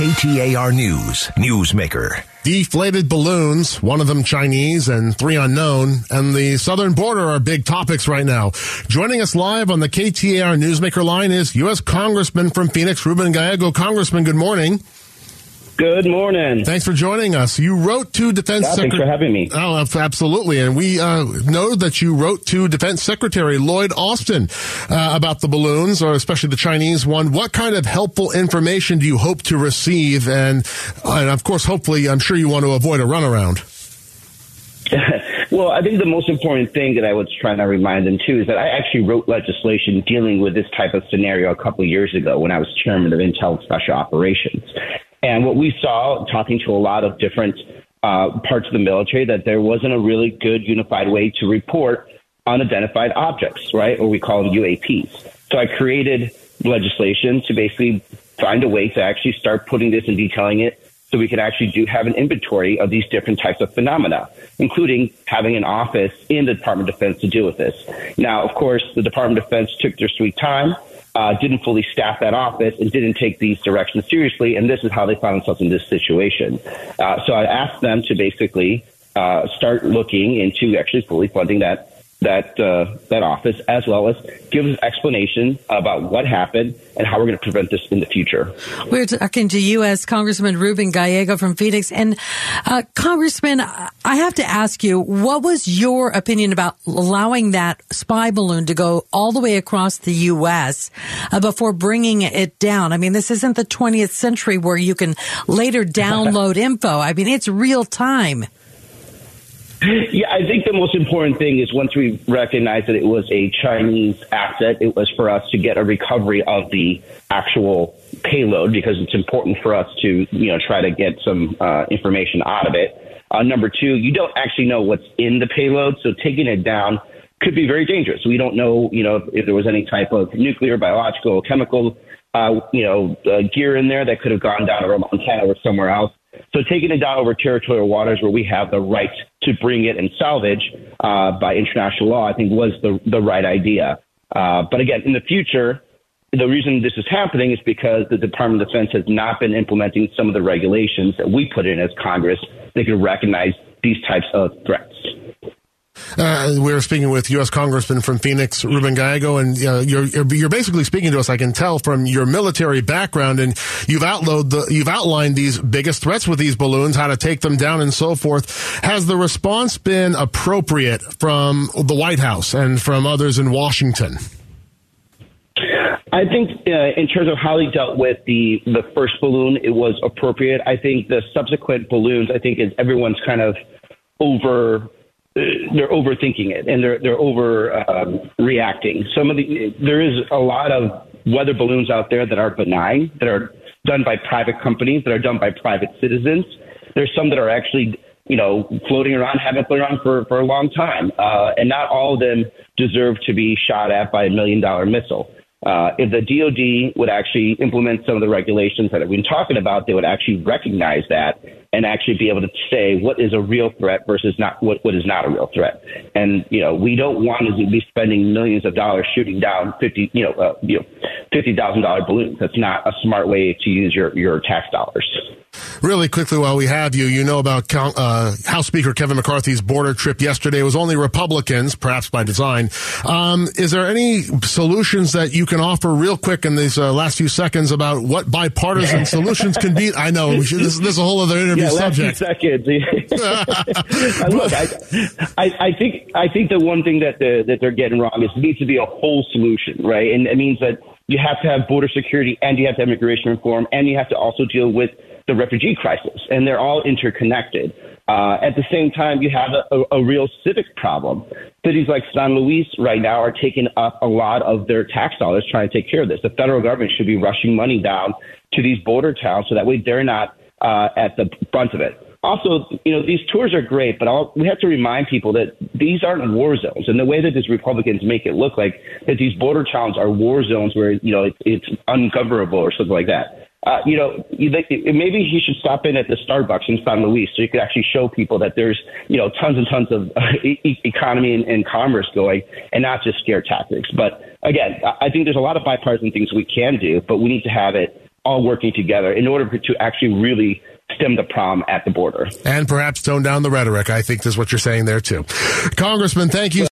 KTAR News, Newsmaker. Deflated balloons, one of them Chinese and three unknown, and the southern border are big topics right now. Joining us live on the KTAR Newsmaker line is U.S. Congressman from Phoenix, Ruben Gallego. Congressman, good morning. Good morning. Thanks for joining us. You wrote to Defense yeah, Secretary. Thanks for having me. Oh, absolutely. And we uh, know that you wrote to Defense Secretary Lloyd Austin uh, about the balloons, or especially the Chinese one. What kind of helpful information do you hope to receive? And, and of course, hopefully, I'm sure you want to avoid a runaround. well, I think the most important thing that I was trying to remind them too is that I actually wrote legislation dealing with this type of scenario a couple of years ago when I was chairman of Intel Special Operations. And what we saw, talking to a lot of different uh, parts of the military, that there wasn't a really good unified way to report unidentified objects, right? Or we call them UAPs. So I created legislation to basically find a way to actually start putting this and detailing it so we could actually do have an inventory of these different types of phenomena, including having an office in the Department of Defense to deal with this. Now, of course, the Department of Defense took their sweet time uh, didn't fully staff that office and didn't take these directions seriously. And this is how they found themselves in this situation. Uh, so I asked them to basically uh, start looking into actually fully funding that that uh, that office, as well as give us explanation about what happened and how we're going to prevent this in the future. We're talking to U.S. Congressman Ruben Gallego from Phoenix, and uh, Congressman, I have to ask you, what was your opinion about allowing that spy balloon to go all the way across the U.S. Uh, before bringing it down? I mean, this isn't the 20th century where you can later download info. I mean, it's real time. Yeah, I think the most important thing is once we recognize that it was a Chinese asset, it was for us to get a recovery of the actual payload because it's important for us to, you know, try to get some uh, information out of it. Uh, number two, you don't actually know what's in the payload, so taking it down could be very dangerous. We don't know, you know, if, if there was any type of nuclear, biological, chemical, uh, you know, uh, gear in there that could have gone down over Montana or somewhere else. So taking it down over territorial waters where we have the right to bring it and salvage uh, by international law, I think was the the right idea. Uh, but again, in the future, the reason this is happening is because the Department of Defense has not been implementing some of the regulations that we put in as Congress that can recognize these types of threats. Uh, we are speaking with U.S. Congressman from Phoenix, Ruben Gallego, and uh, you're, you're basically speaking to us. I can tell from your military background, and you've outlined the, you've outlined these biggest threats with these balloons, how to take them down, and so forth. Has the response been appropriate from the White House and from others in Washington? I think uh, in terms of how they dealt with the the first balloon, it was appropriate. I think the subsequent balloons, I think, is everyone's kind of over they're overthinking it and they're they're over um, reacting. Some of the there is a lot of weather balloons out there that are benign, that are done by private companies, that are done by private citizens. There's some that are actually you know floating around, haven't been around for for a long time, uh, and not all of them deserve to be shot at by a million dollar missile. Uh, if the DoD would actually implement some of the regulations that I've been talking about, they would actually recognize that and actually be able to say what is a real threat versus not what, what is not a real threat. And you know, we don't want to be spending millions of dollars shooting down fifty, you know, uh, you know, fifty thousand dollar balloons. That's not a smart way to use your your tax dollars. Really quickly, while we have you, you know about uh, House Speaker Kevin McCarthy's border trip yesterday. It was only Republicans, perhaps by design. Um, is there any solutions that you can offer real quick in these uh, last few seconds about what bipartisan solutions can be? I know should, this, this, is a whole other interview yeah, subject. seconds. Look, I, I, I, think I think the one thing that the, that they're getting wrong is it needs to be a whole solution, right? And it means that you have to have border security and you have to have immigration reform and you have to also deal with the refugee crisis, and they're all interconnected. Uh, at the same time, you have a, a, a, real civic problem. Cities like San Luis right now are taking up a lot of their tax dollars trying to take care of this. The federal government should be rushing money down to these border towns so that way they're not uh, at the brunt of it. Also, you know, these tours are great, but I'll, we have to remind people that these aren't war zones. And the way that these Republicans make it look like that these border towns are war zones where, you know, it's, it's ungovernable or something like that uh, you know, maybe he should stop in at the Starbucks in San Luis so you could actually show people that there's, you know, tons and tons of uh, e- economy and, and commerce going and not just scare tactics. But again, I think there's a lot of bipartisan things we can do, but we need to have it all working together in order to actually really stem the problem at the border. And perhaps tone down the rhetoric. I think is what you're saying there too. Congressman, thank you.